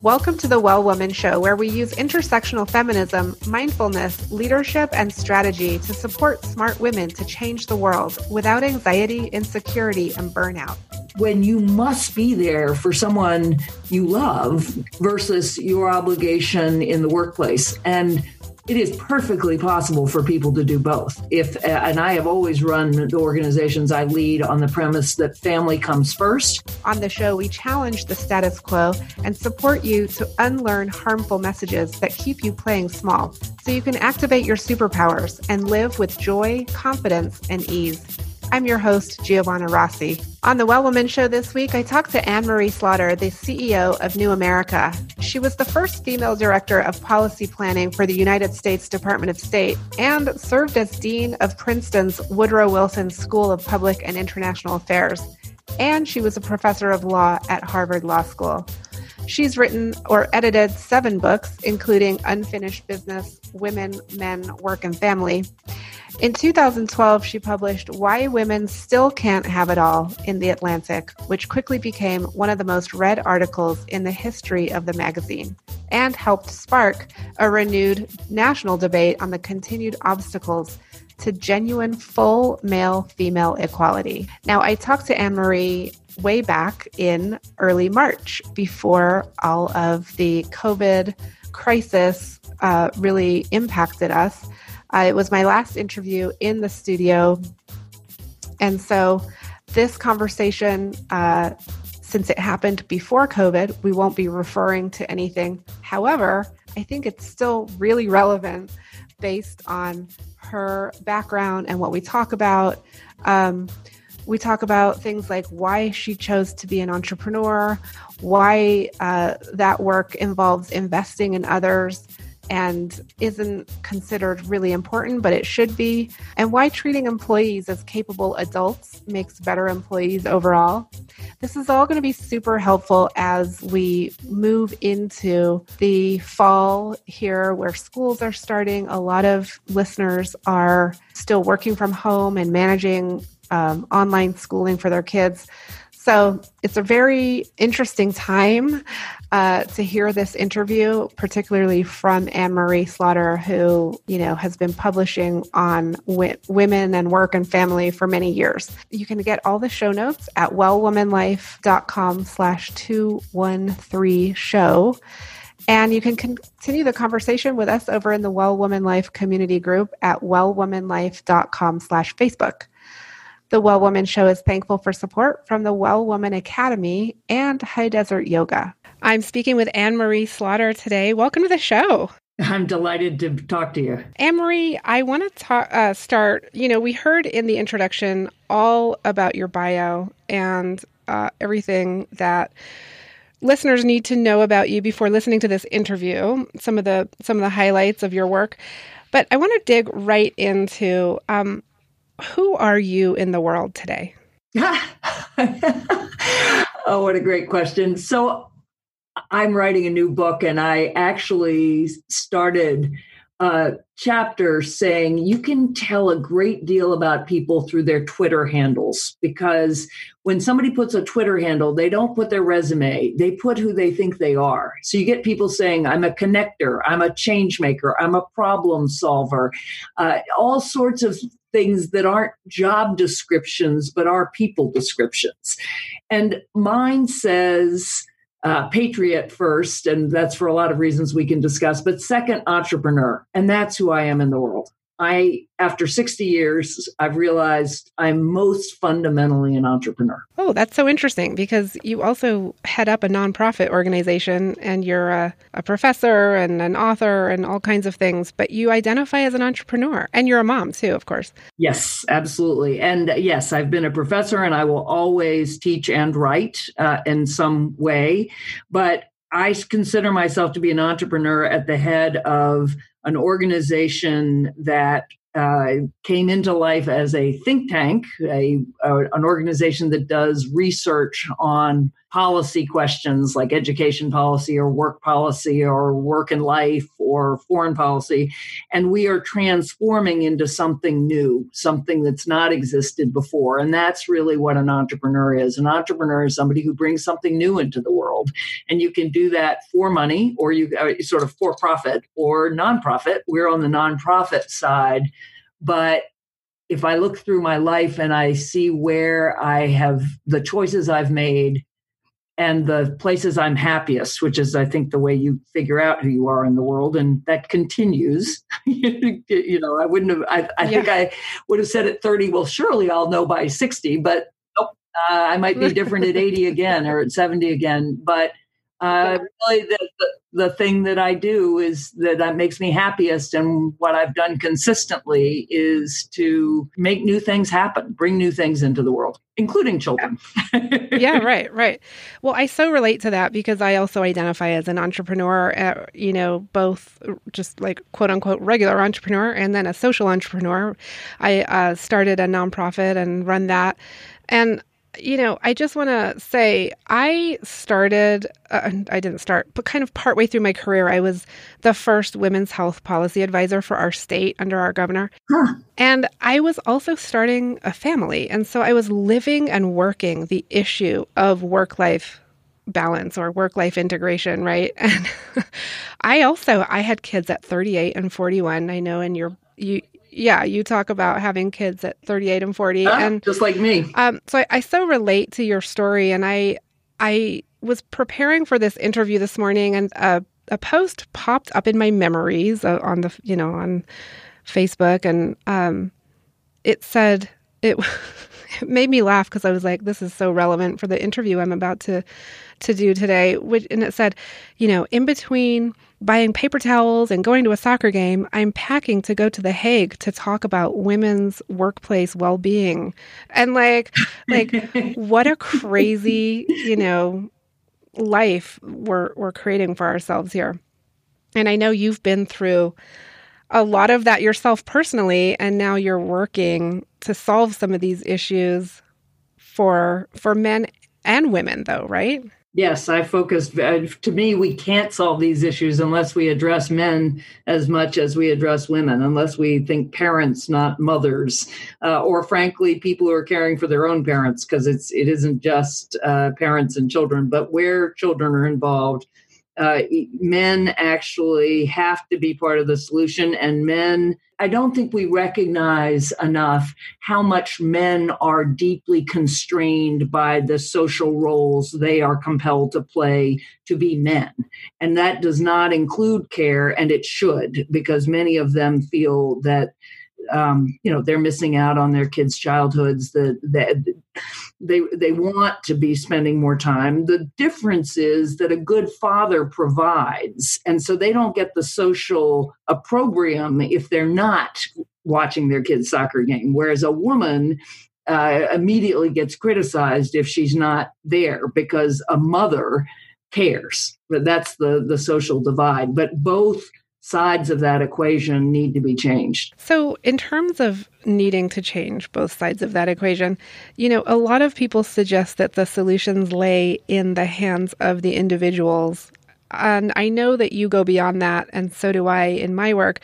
Welcome to the Well Woman Show, where we use intersectional feminism, mindfulness, leadership, and strategy to support smart women to change the world without anxiety, insecurity, and burnout. When you must be there for someone you love versus your obligation in the workplace. And it is perfectly possible for people to do both. If uh, and I have always run the organizations I lead on the premise that family comes first. On the show, we challenge the status quo and support you to unlearn harmful messages that keep you playing small so you can activate your superpowers and live with joy, confidence, and ease. I'm your host, Giovanna Rossi. On the Well Woman Show this week, I talked to Anne Marie Slaughter, the CEO of New America. She was the first female director of policy planning for the United States Department of State and served as Dean of Princeton's Woodrow Wilson School of Public and International Affairs. And she was a professor of law at Harvard Law School. She's written or edited seven books, including Unfinished Business, Women, Men, Work, and Family. In 2012, she published Why Women Still Can't Have It All in The Atlantic, which quickly became one of the most read articles in the history of the magazine and helped spark a renewed national debate on the continued obstacles to genuine full male female equality. Now, I talked to Anne Marie way back in early March before all of the COVID crisis uh, really impacted us. Uh, it was my last interview in the studio. And so, this conversation, uh, since it happened before COVID, we won't be referring to anything. However, I think it's still really relevant based on her background and what we talk about. Um, we talk about things like why she chose to be an entrepreneur, why uh, that work involves investing in others, and isn't considered really important, but it should be, and why treating employees as capable adults makes better employees overall. This is all going to be super helpful as we move into the fall here where schools are starting. A lot of listeners are still working from home and managing um, online schooling for their kids. So it's a very interesting time uh, to hear this interview, particularly from Anne Marie Slaughter, who you know has been publishing on w- women and work and family for many years. You can get all the show notes at wellwomanlife.com slash 213 show. And you can continue the conversation with us over in the Well Woman Life community group at wellwomanlife.com slash Facebook. The Well Woman Show is thankful for support from the Well Woman Academy and High Desert Yoga. I'm speaking with Anne Marie Slaughter today. Welcome to the show. I'm delighted to talk to you. Anne Marie, I want to talk, uh, start. You know, we heard in the introduction all about your bio and uh, everything that listeners need to know about you before listening to this interview. Some of the some of the highlights of your work, but I want to dig right into um, who are you in the world today? oh, what a great question. So, I'm writing a new book, and I actually started a chapter saying you can tell a great deal about people through their Twitter handles because when somebody puts a Twitter handle, they don't put their resume, they put who they think they are. So you get people saying, I'm a connector, I'm a change maker, I'm a problem solver, uh, all sorts of things that aren't job descriptions, but are people descriptions. And mine says, uh, patriot first, and that's for a lot of reasons we can discuss, but second, entrepreneur. And that's who I am in the world. I, after 60 years, I've realized I'm most fundamentally an entrepreneur. Oh, that's so interesting because you also head up a nonprofit organization and you're a, a, professor and an author and all kinds of things, but you identify as an entrepreneur and you're a mom too, of course. Yes, absolutely. And yes, I've been a professor and I will always teach and write uh, in some way, but I consider myself to be an entrepreneur at the head of an organization that uh, came into life as a think tank, a, a, an organization that does research on policy questions like education policy or work policy or work and life or foreign policy. And we are transforming into something new, something that's not existed before. And that's really what an entrepreneur is. An entrepreneur is somebody who brings something new into the world. And you can do that for money or you uh, sort of for profit or nonprofit. We're on the nonprofit side. But if I look through my life and I see where I have the choices I've made and the places I'm happiest, which is, I think, the way you figure out who you are in the world, and that continues. you know, I wouldn't have, I, I yeah. think I would have said at 30, well, surely I'll know by 60, but nope, uh, I might be different at 80 again or at 70 again. But uh, really, the, the, the thing that I do is that that makes me happiest, and what I've done consistently is to make new things happen, bring new things into the world, including children. Yeah, right, right. Well, I so relate to that because I also identify as an entrepreneur. Uh, you know, both just like quote unquote regular entrepreneur and then a social entrepreneur. I uh, started a nonprofit and run that, and you know, I just want to say I started, uh, I didn't start, but kind of partway through my career, I was the first women's health policy advisor for our state under our governor. Huh. And I was also starting a family. And so I was living and working the issue of work life balance or work life integration, right? And I also I had kids at 38 and 41. I know in your you yeah, you talk about having kids at 38 and 40 ah, and just like me. Um, so I, I so relate to your story and I I was preparing for this interview this morning and a, a post popped up in my memories uh, on the you know on Facebook and um, it said it, it made me laugh because I was like this is so relevant for the interview I'm about to to do today which and it said you know in between buying paper towels and going to a soccer game, I'm packing to go to The Hague to talk about women's workplace well-being. And like like what a crazy, you know, life we're we're creating for ourselves here. And I know you've been through a lot of that yourself personally and now you're working to solve some of these issues for for men and women though, right? Yes, I focus. Uh, to me, we can't solve these issues unless we address men as much as we address women, unless we think parents, not mothers, uh, or frankly, people who are caring for their own parents, because it's it isn't just uh, parents and children, but where children are involved, uh, men actually have to be part of the solution, and men. I don't think we recognize enough how much men are deeply constrained by the social roles they are compelled to play to be men. And that does not include care, and it should, because many of them feel that um, you know they're missing out on their kids' childhoods. That the, they they want to be spending more time. The difference is that a good father provides, and so they don't get the social opprobrium if they're not watching their kids' soccer game. Whereas a woman uh, immediately gets criticized if she's not there because a mother cares. That's the the social divide. But both sides of that equation need to be changed. So, in terms of needing to change both sides of that equation, you know, a lot of people suggest that the solutions lay in the hands of the individuals. And I know that you go beyond that, and so do I in my work,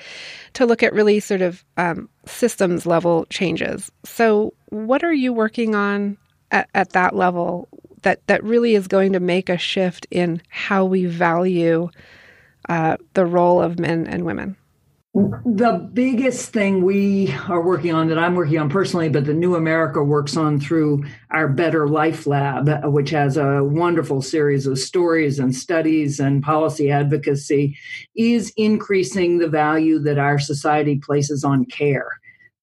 to look at really sort of um, systems level changes. So, what are you working on at, at that level that, that really is going to make a shift in how we value uh, the role of men and women? The biggest thing we are working on that I'm working on personally, but the New America works on through our Better Life Lab, which has a wonderful series of stories and studies and policy advocacy, is increasing the value that our society places on care.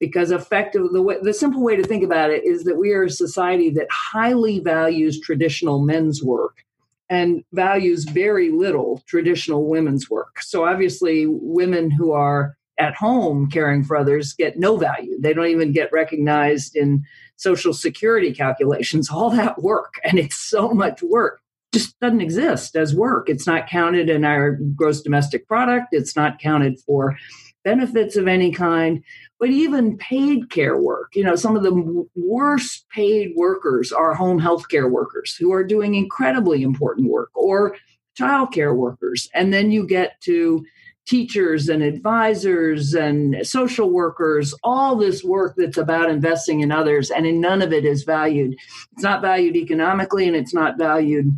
Because effective, the, way, the simple way to think about it is that we are a society that highly values traditional men's work and values very little traditional women's work. So obviously, women who are at home caring for others get no value. They don't even get recognized in social security calculations. All that work, and it's so much work, just doesn't exist as work. It's not counted in our gross domestic product, it's not counted for benefits of any kind but even paid care work. You know, some of the worst paid workers are home health care workers who are doing incredibly important work or childcare workers. And then you get to teachers and advisors and social workers, all this work that's about investing in others, and in none of it is valued. It's not valued economically and it's not valued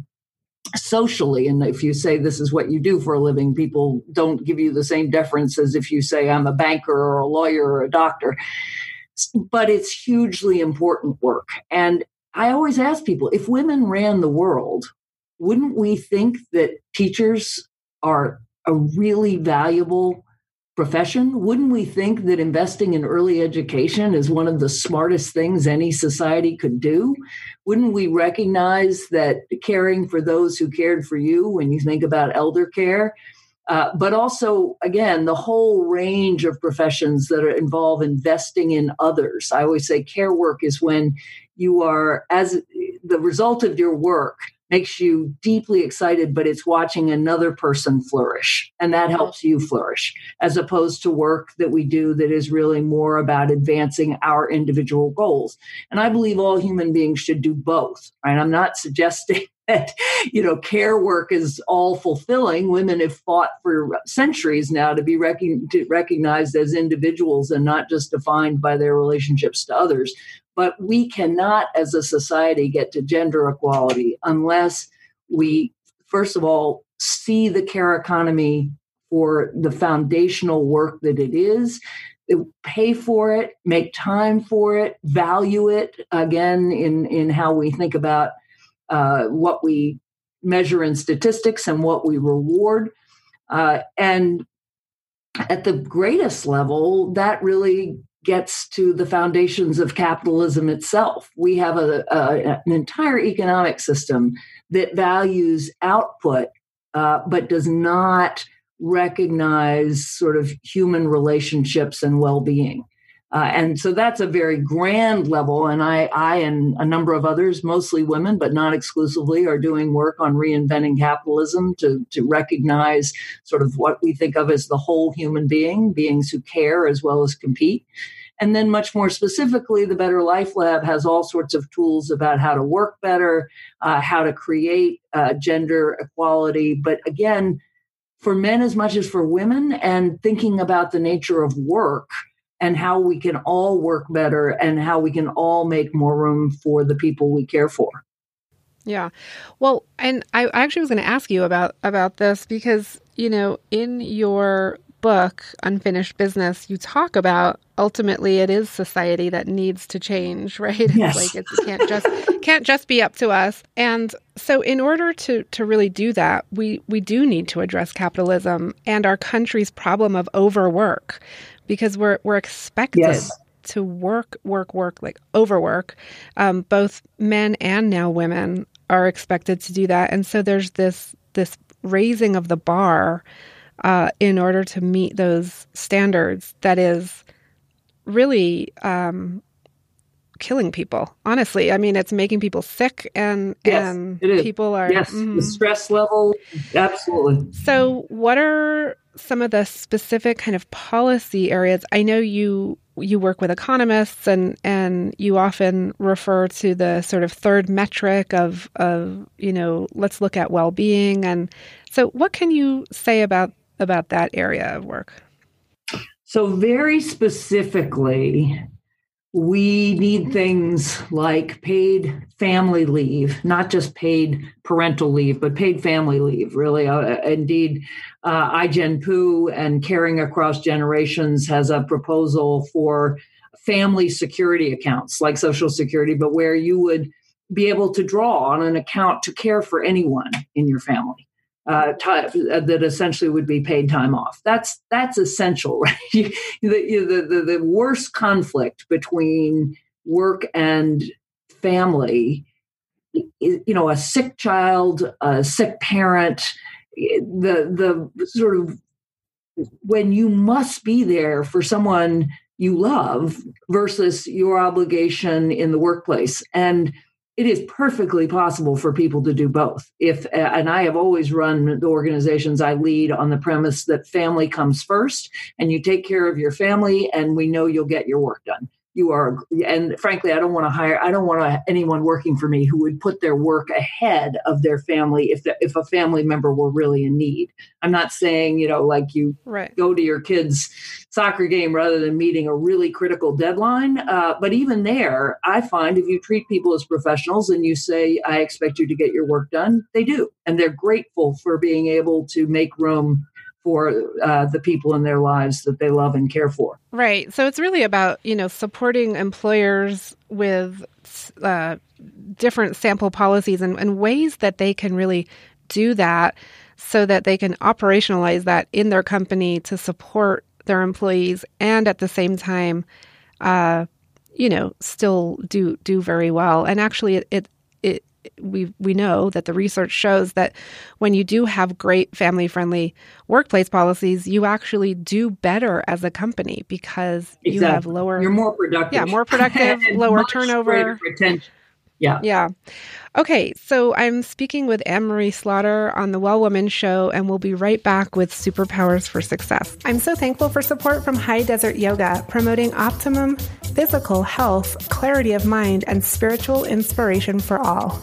socially. And if you say this is what you do for a living, people don't give you the same deference as if you say I'm a banker or a lawyer or a doctor. But it's hugely important work. And I always ask people if women ran the world, wouldn't we think that teachers are a really valuable profession? Wouldn't we think that investing in early education is one of the smartest things any society could do? Wouldn't we recognize that caring for those who cared for you when you think about elder care? Uh, but also, again, the whole range of professions that involve investing in others. I always say care work is when you are, as the result of your work, makes you deeply excited, but it's watching another person flourish. And that helps you flourish, as opposed to work that we do that is really more about advancing our individual goals. And I believe all human beings should do both, right? I'm not suggesting that you know care work is all fulfilling. Women have fought for centuries now to be rec- to recognized as individuals and not just defined by their relationships to others. But we cannot, as a society, get to gender equality unless we, first of all, see the care economy for the foundational work that it is, pay for it, make time for it, value it again in, in how we think about uh, what we measure in statistics and what we reward. Uh, and at the greatest level, that really gets to the foundations of capitalism itself. We have a, a an entire economic system that values output, uh, but does not recognize sort of human relationships and well-being. Uh, and so that's a very grand level. And I, I and a number of others, mostly women, but not exclusively, are doing work on reinventing capitalism to, to recognize sort of what we think of as the whole human being, beings who care as well as compete. And then, much more specifically, the Better Life Lab has all sorts of tools about how to work better, uh, how to create uh, gender equality. But again, for men as much as for women, and thinking about the nature of work and how we can all work better and how we can all make more room for the people we care for. Yeah. Well, and I actually was going to ask you about about this because, you know, in your book Unfinished Business, you talk about ultimately it is society that needs to change, right? Yes. It's like it can't just can't just be up to us. And so in order to to really do that, we we do need to address capitalism and our country's problem of overwork because we're we're expected yes. to work, work, work, like overwork. Um, both men and now women are expected to do that, and so there's this this raising of the bar uh, in order to meet those standards. That is really um, killing people. Honestly, I mean, it's making people sick, and yes, and people are yes, mm-hmm. the stress level, absolutely. So, what are some of the specific kind of policy areas? I know you you work with economists, and and you often refer to the sort of third metric of of you know, let's look at well being, and so what can you say about about that area of work? So, very specifically, we need things like paid family leave, not just paid parental leave, but paid family leave, really. Uh, indeed, uh, Ai-jen Poo and Caring Across Generations has a proposal for family security accounts like Social Security, but where you would be able to draw on an account to care for anyone in your family. Uh, uh, that essentially would be paid time off. That's that's essential, right? the, the, the, the worst conflict between work and family, you know, a sick child, a sick parent, the the sort of when you must be there for someone you love versus your obligation in the workplace and it is perfectly possible for people to do both. If uh, and i have always run the organizations i lead on the premise that family comes first and you take care of your family and we know you'll get your work done you are and frankly i don't want to hire i don't want anyone working for me who would put their work ahead of their family if the, if a family member were really in need i'm not saying you know like you right. go to your kids soccer game rather than meeting a really critical deadline uh, but even there i find if you treat people as professionals and you say i expect you to get your work done they do and they're grateful for being able to make room for uh, the people in their lives that they love and care for. Right. So it's really about you know supporting employers with uh, different sample policies and, and ways that they can really do that, so that they can operationalize that in their company to support their employees and at the same time. Uh, you know, still do do very well, and actually, it, it we we know that the research shows that when you do have great family friendly workplace policies, you actually do better as a company because exactly. you have lower. You're more productive. Yeah, more productive, lower turnover, retention. Yeah. Yeah. Okay, so I'm speaking with Anne Marie Slaughter on the Well Woman Show, and we'll be right back with Superpowers for Success. I'm so thankful for support from High Desert Yoga, promoting optimum physical health, clarity of mind, and spiritual inspiration for all.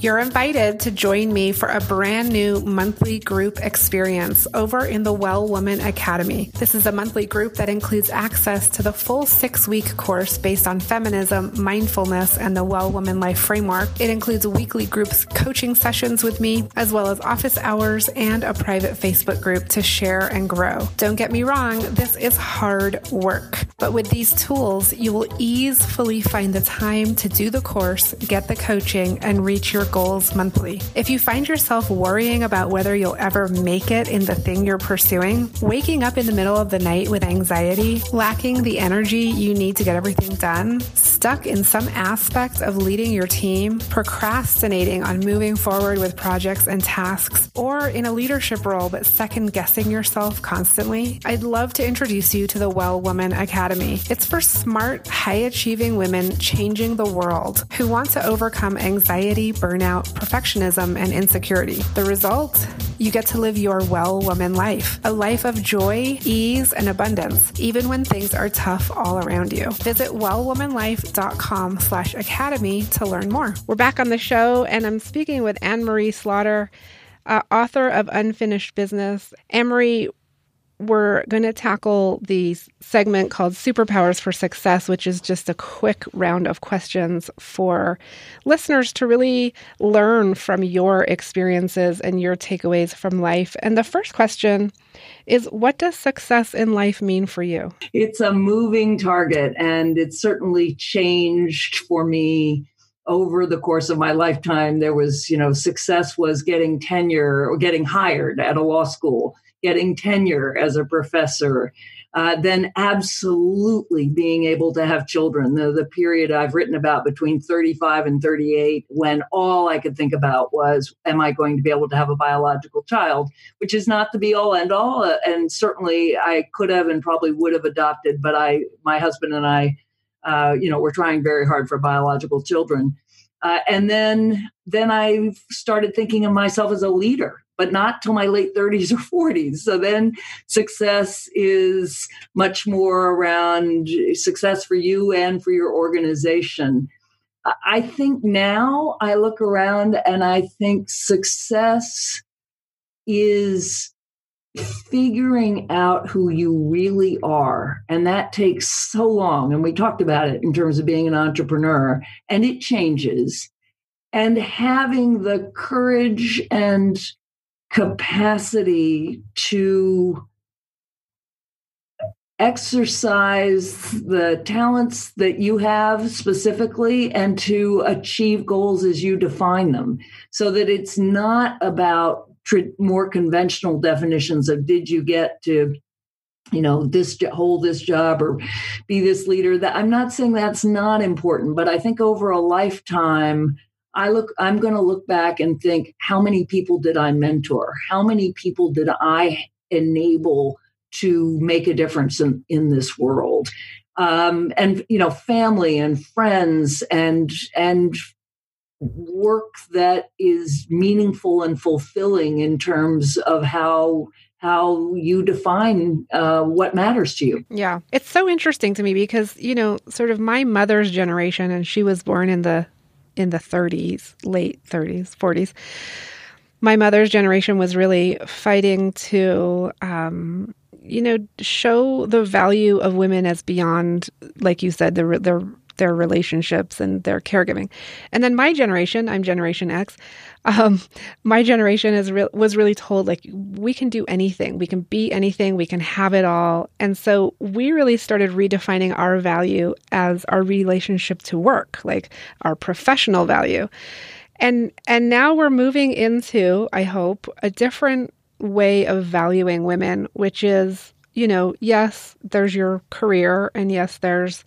You're invited to join me for a brand new monthly group experience over in the Well Woman Academy. This is a monthly group that includes access to the full six week course based on feminism, mindfulness, and the Well Woman Life Framework. It includes weekly groups coaching sessions with me, as well as office hours and a private Facebook group to share and grow. Don't get me wrong, this is hard work, but with these tools, you will easily find the time to do the course, get the coaching, and reach your goals monthly. If you find yourself worrying about whether you'll ever make it in the thing you're pursuing, waking up in the middle of the night with anxiety, lacking the energy you need to get everything done, stuck in some aspect of leading your team, procrastinating on moving forward with projects and tasks, or in a leadership role but second guessing yourself constantly, I'd love to introduce you to the Well Woman Academy. It's for smart, high achieving women changing the world who want to overcome anxiety, burnout, perfectionism, and insecurity. The result? You get to live your well woman life, a life of joy, ease, and abundance, even when things are tough all around you. Visit wellwomanlife.com slash academy to learn more. We're back on the show, and I'm speaking with Anne Marie Slaughter, uh, author of Unfinished Business. Anne Marie, we're going to tackle the segment called Superpowers for Success, which is just a quick round of questions for listeners to really learn from your experiences and your takeaways from life. And the first question is What does success in life mean for you? It's a moving target, and it's certainly changed for me over the course of my lifetime there was you know success was getting tenure or getting hired at a law school getting tenure as a professor, uh, then absolutely being able to have children. The, the period I've written about between 35 and 38, when all I could think about was, am I going to be able to have a biological child? Which is not the be all end all. Uh, and certainly I could have and probably would have adopted, but I, my husband and I, uh, you know, we're trying very hard for biological children. Uh, and then, then I started thinking of myself as a leader but not till my late 30s or 40s. So then success is much more around success for you and for your organization. I think now I look around and I think success is figuring out who you really are. And that takes so long. And we talked about it in terms of being an entrepreneur, and it changes. And having the courage and capacity to exercise the talents that you have specifically and to achieve goals as you define them so that it's not about more conventional definitions of did you get to you know this hold this job or be this leader that i'm not saying that's not important but i think over a lifetime I look, I'm going to look back and think, how many people did I mentor? How many people did I enable to make a difference in, in this world? Um, and you know, family and friends and and work that is meaningful and fulfilling in terms of how how you define uh, what matters to you. Yeah, it's so interesting to me because you know, sort of my mother's generation, and she was born in the in the 30s, late 30s, 40s. My mother's generation was really fighting to, um, you know, show the value of women as beyond, like you said, the the their relationships and their caregiving. And then my generation, I'm Generation X. Um, my generation is re- was really told like we can do anything, we can be anything, we can have it all. And so we really started redefining our value as our relationship to work, like our professional value. And and now we're moving into, I hope, a different way of valuing women, which is, you know, yes, there's your career and yes, there's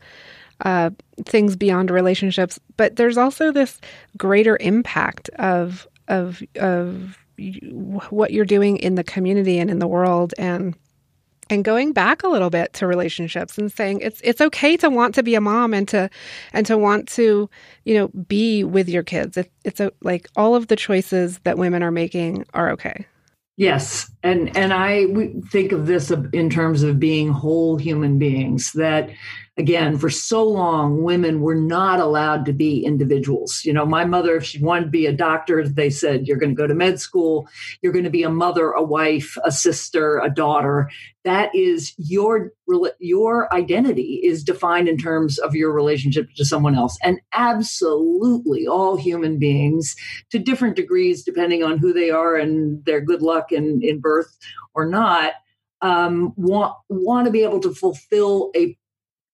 uh, things beyond relationships, but there's also this greater impact of of of what you're doing in the community and in the world and and going back a little bit to relationships and saying it's it's okay to want to be a mom and to and to want to you know be with your kids. It, it's a, like all of the choices that women are making are okay. Yes. And and i think of this in terms of being whole human beings that again, for so long, women were not allowed to be individuals. You know, my mother, if she wanted to be a doctor, they said, You're going to go to med school, you're going to be a mother, a wife, a sister, a daughter. That is your your identity is defined in terms of your relationship to someone else. And absolutely all human beings to different degrees, depending on who they are and their good luck in, in birth or not, um, want want to be able to fulfill a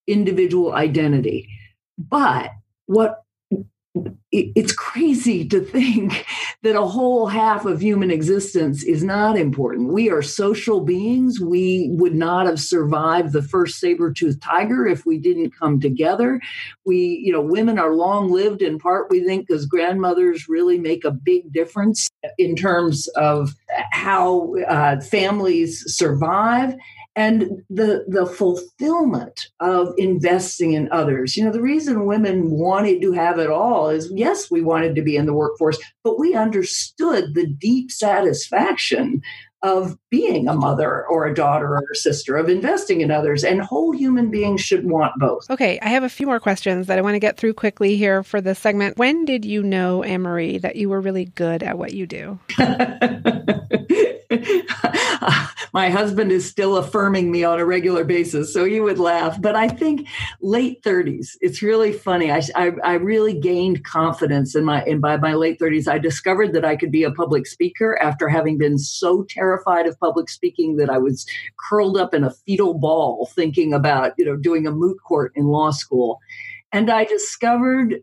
individual identity. But what it's crazy to think that a whole half of human existence is not important. We are social beings. We would not have survived the first saber-toothed tiger if we didn't come together. We, you know, women are long lived in part, we think, because grandmothers really make a big difference in terms of how uh, families survive and the the fulfillment of investing in others. You know the reason women wanted to have it all is yes we wanted to be in the workforce but we understood the deep satisfaction of being a mother or a daughter or a sister of investing in others and whole human beings should want both. Okay i have a few more questions that i want to get through quickly here for this segment. When did you know anne-marie that you were really good at what you do my husband is still affirming me on a regular basis, so he would laugh. But I think late 30s, it's really funny. I, I, I really gained confidence in my, and by my late 30s, I discovered that I could be a public speaker after having been so terrified of public speaking that I was curled up in a fetal ball thinking about, you know, doing a moot court in law school. And I discovered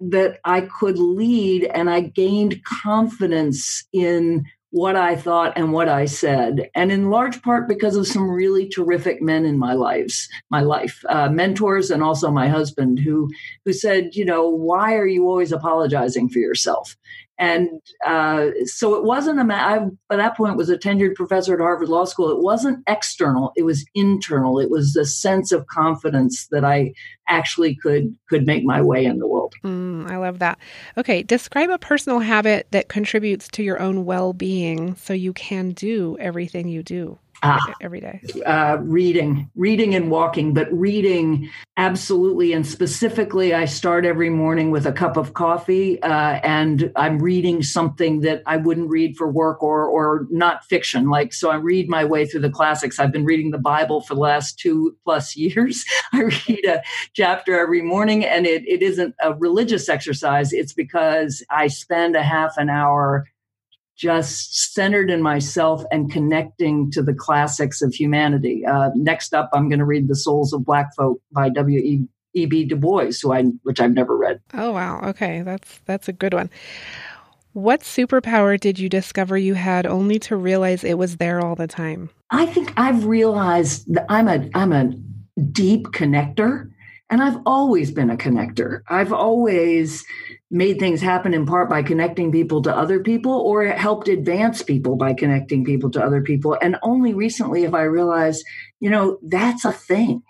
that I could lead and I gained confidence in what I thought and what I said, and in large part because of some really terrific men in my lives, my life, uh, mentors, and also my husband, who who said, you know, why are you always apologizing for yourself? And uh, so it wasn't a a, I, by that point was a tenured professor at Harvard Law School. It wasn't external, it was internal. It was a sense of confidence that I actually could, could make my way in the world. Mm, I love that. Okay. Describe a personal habit that contributes to your own well-being so you can do everything you do ah, every day? Uh, reading, reading and walking, but reading absolutely. And specifically, I start every morning with a cup of coffee uh, and I'm reading something that I wouldn't read for work or, or not fiction. Like, so I read my way through the classics. I've been reading the Bible for the last two plus years. I read a chapter every morning and it, it isn't a religious exercise. It's because I spend a half an hour just centered in myself and connecting to the classics of humanity. Uh, next up, I'm going to read The Souls of Black Folk by W. E. E. B. Du Bois, who I, which I've never read. Oh wow! Okay, that's that's a good one. What superpower did you discover you had only to realize it was there all the time? I think I've realized that I'm a I'm a deep connector, and I've always been a connector. I've always made things happen in part by connecting people to other people or helped advance people by connecting people to other people and only recently have i realized you know that's a thing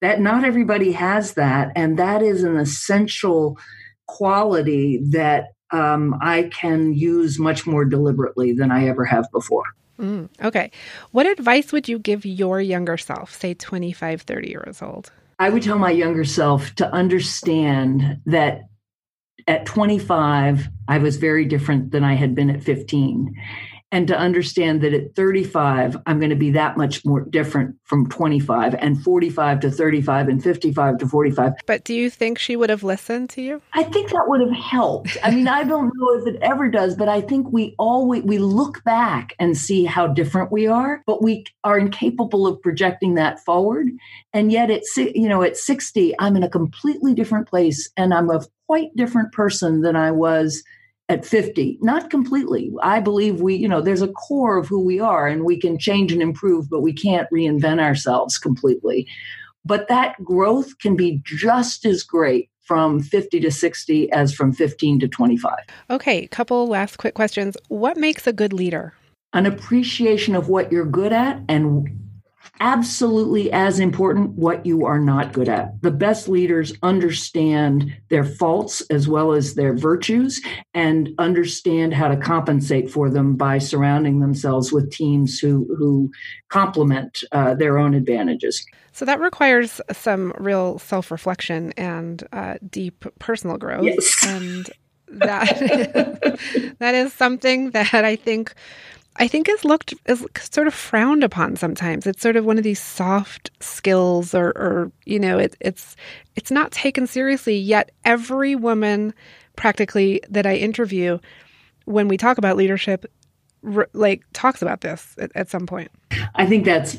that not everybody has that and that is an essential quality that um, I can use much more deliberately than I ever have before. Mm, okay. What advice would you give your younger self, say 25, 30 years old? I would tell my younger self to understand that at 25, I was very different than I had been at 15 and to understand that at 35 i'm going to be that much more different from 25 and 45 to 35 and 55 to 45 but do you think she would have listened to you? I think that would have helped. I mean i don't know if it ever does but i think we always we look back and see how different we are but we are incapable of projecting that forward. And yet it's you know at 60 i'm in a completely different place and i'm a quite different person than i was at 50 not completely. I believe we you know there's a core of who we are and we can change and improve but we can't reinvent ourselves completely. But that growth can be just as great from 50 to 60 as from 15 to 25 okay couple last quick questions. What makes a good leader? An appreciation of what you're good at and absolutely as important what you are not good at. The best leaders understand their faults as well as their virtues and understand how to compensate for them by surrounding themselves with teams who, who complement uh, their own advantages. So that requires some real self reflection and uh, deep personal growth. Yes. And that that is something that I think I think is looked is sort of frowned upon sometimes. It's sort of one of these soft skills, or, or you know, it, it's it's not taken seriously. Yet every woman, practically that I interview, when we talk about leadership, like talks about this at, at some point. I think that's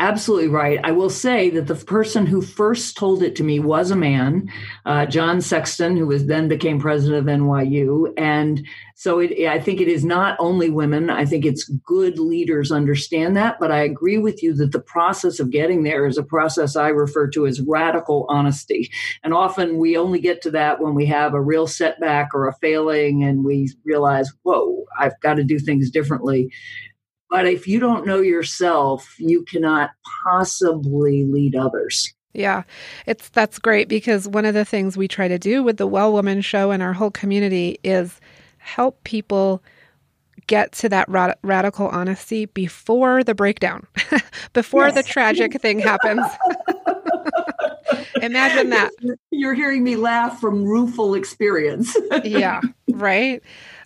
absolutely right. I will say that the person who first told it to me was a man, uh, John Sexton, who was then became president of NYU. And so it, I think it is not only women. I think it's good leaders understand that. But I agree with you that the process of getting there is a process I refer to as radical honesty. And often we only get to that when we have a real setback or a failing and we realize, whoa, I've got to do things differently but if you don't know yourself, you cannot possibly lead others. Yeah, it's that's great because one of the things we try to do with the Well Woman show and our whole community is help people get to that rad- radical honesty before the breakdown, before yes. the tragic thing happens. Imagine that. You're hearing me laugh from rueful experience. yeah, right.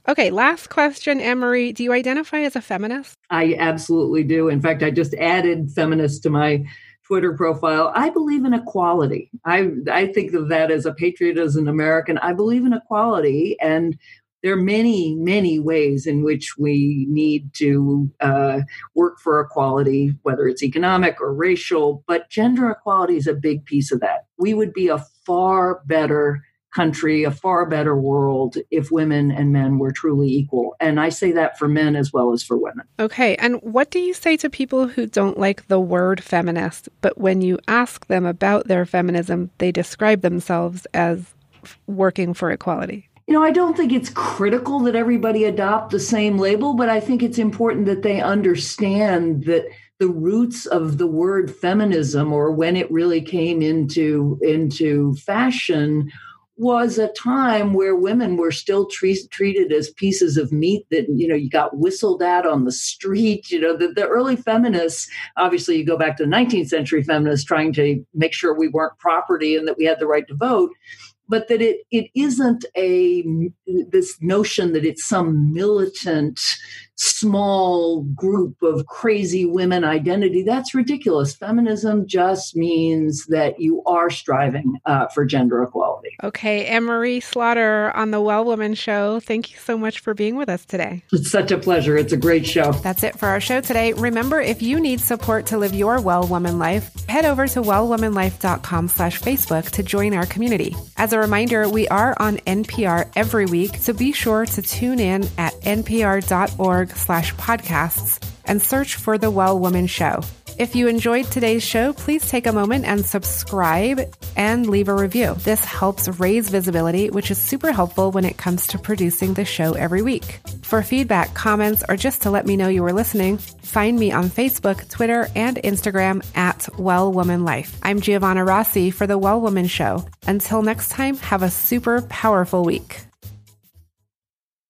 Okay, last question, Anne-Marie. Do you identify as a feminist? I absolutely do. In fact, I just added feminist to my Twitter profile. I believe in equality. I I think of that as a patriot, as an American. I believe in equality, and there are many, many ways in which we need to uh, work for equality, whether it's economic or racial. But gender equality is a big piece of that. We would be a far better country, a far better world if women and men were truly equal. And I say that for men as well as for women. Okay. And what do you say to people who don't like the word feminist, but when you ask them about their feminism, they describe themselves as working for equality? You know, I don't think it's critical that everybody adopt the same label, but I think it's important that they understand that the roots of the word feminism or when it really came into into fashion was a time where women were still tre- treated as pieces of meat that you know you got whistled at on the street you know the, the early feminists obviously you go back to the 19th century feminists trying to make sure we weren't property and that we had the right to vote but that it it isn't a this notion that it's some militant small group of crazy women identity. That's ridiculous. Feminism just means that you are striving uh, for gender equality. Okay anne-marie slaughter on the well woman show. Thank you so much for being with us today. It's such a pleasure. It's a great show. That's it for our show today. Remember if you need support to live your well woman life head over to wellwomanlife.com slash facebook to join our community. As a reminder we are on npr every week so be sure to tune in at npr.org slash podcasts and search for The Well Woman Show. If you enjoyed today's show, please take a moment and subscribe and leave a review. This helps raise visibility, which is super helpful when it comes to producing the show every week. For feedback, comments, or just to let me know you were listening, find me on Facebook, Twitter, and Instagram at Well Woman Life. I'm Giovanna Rossi for The Well Woman Show. Until next time, have a super powerful week.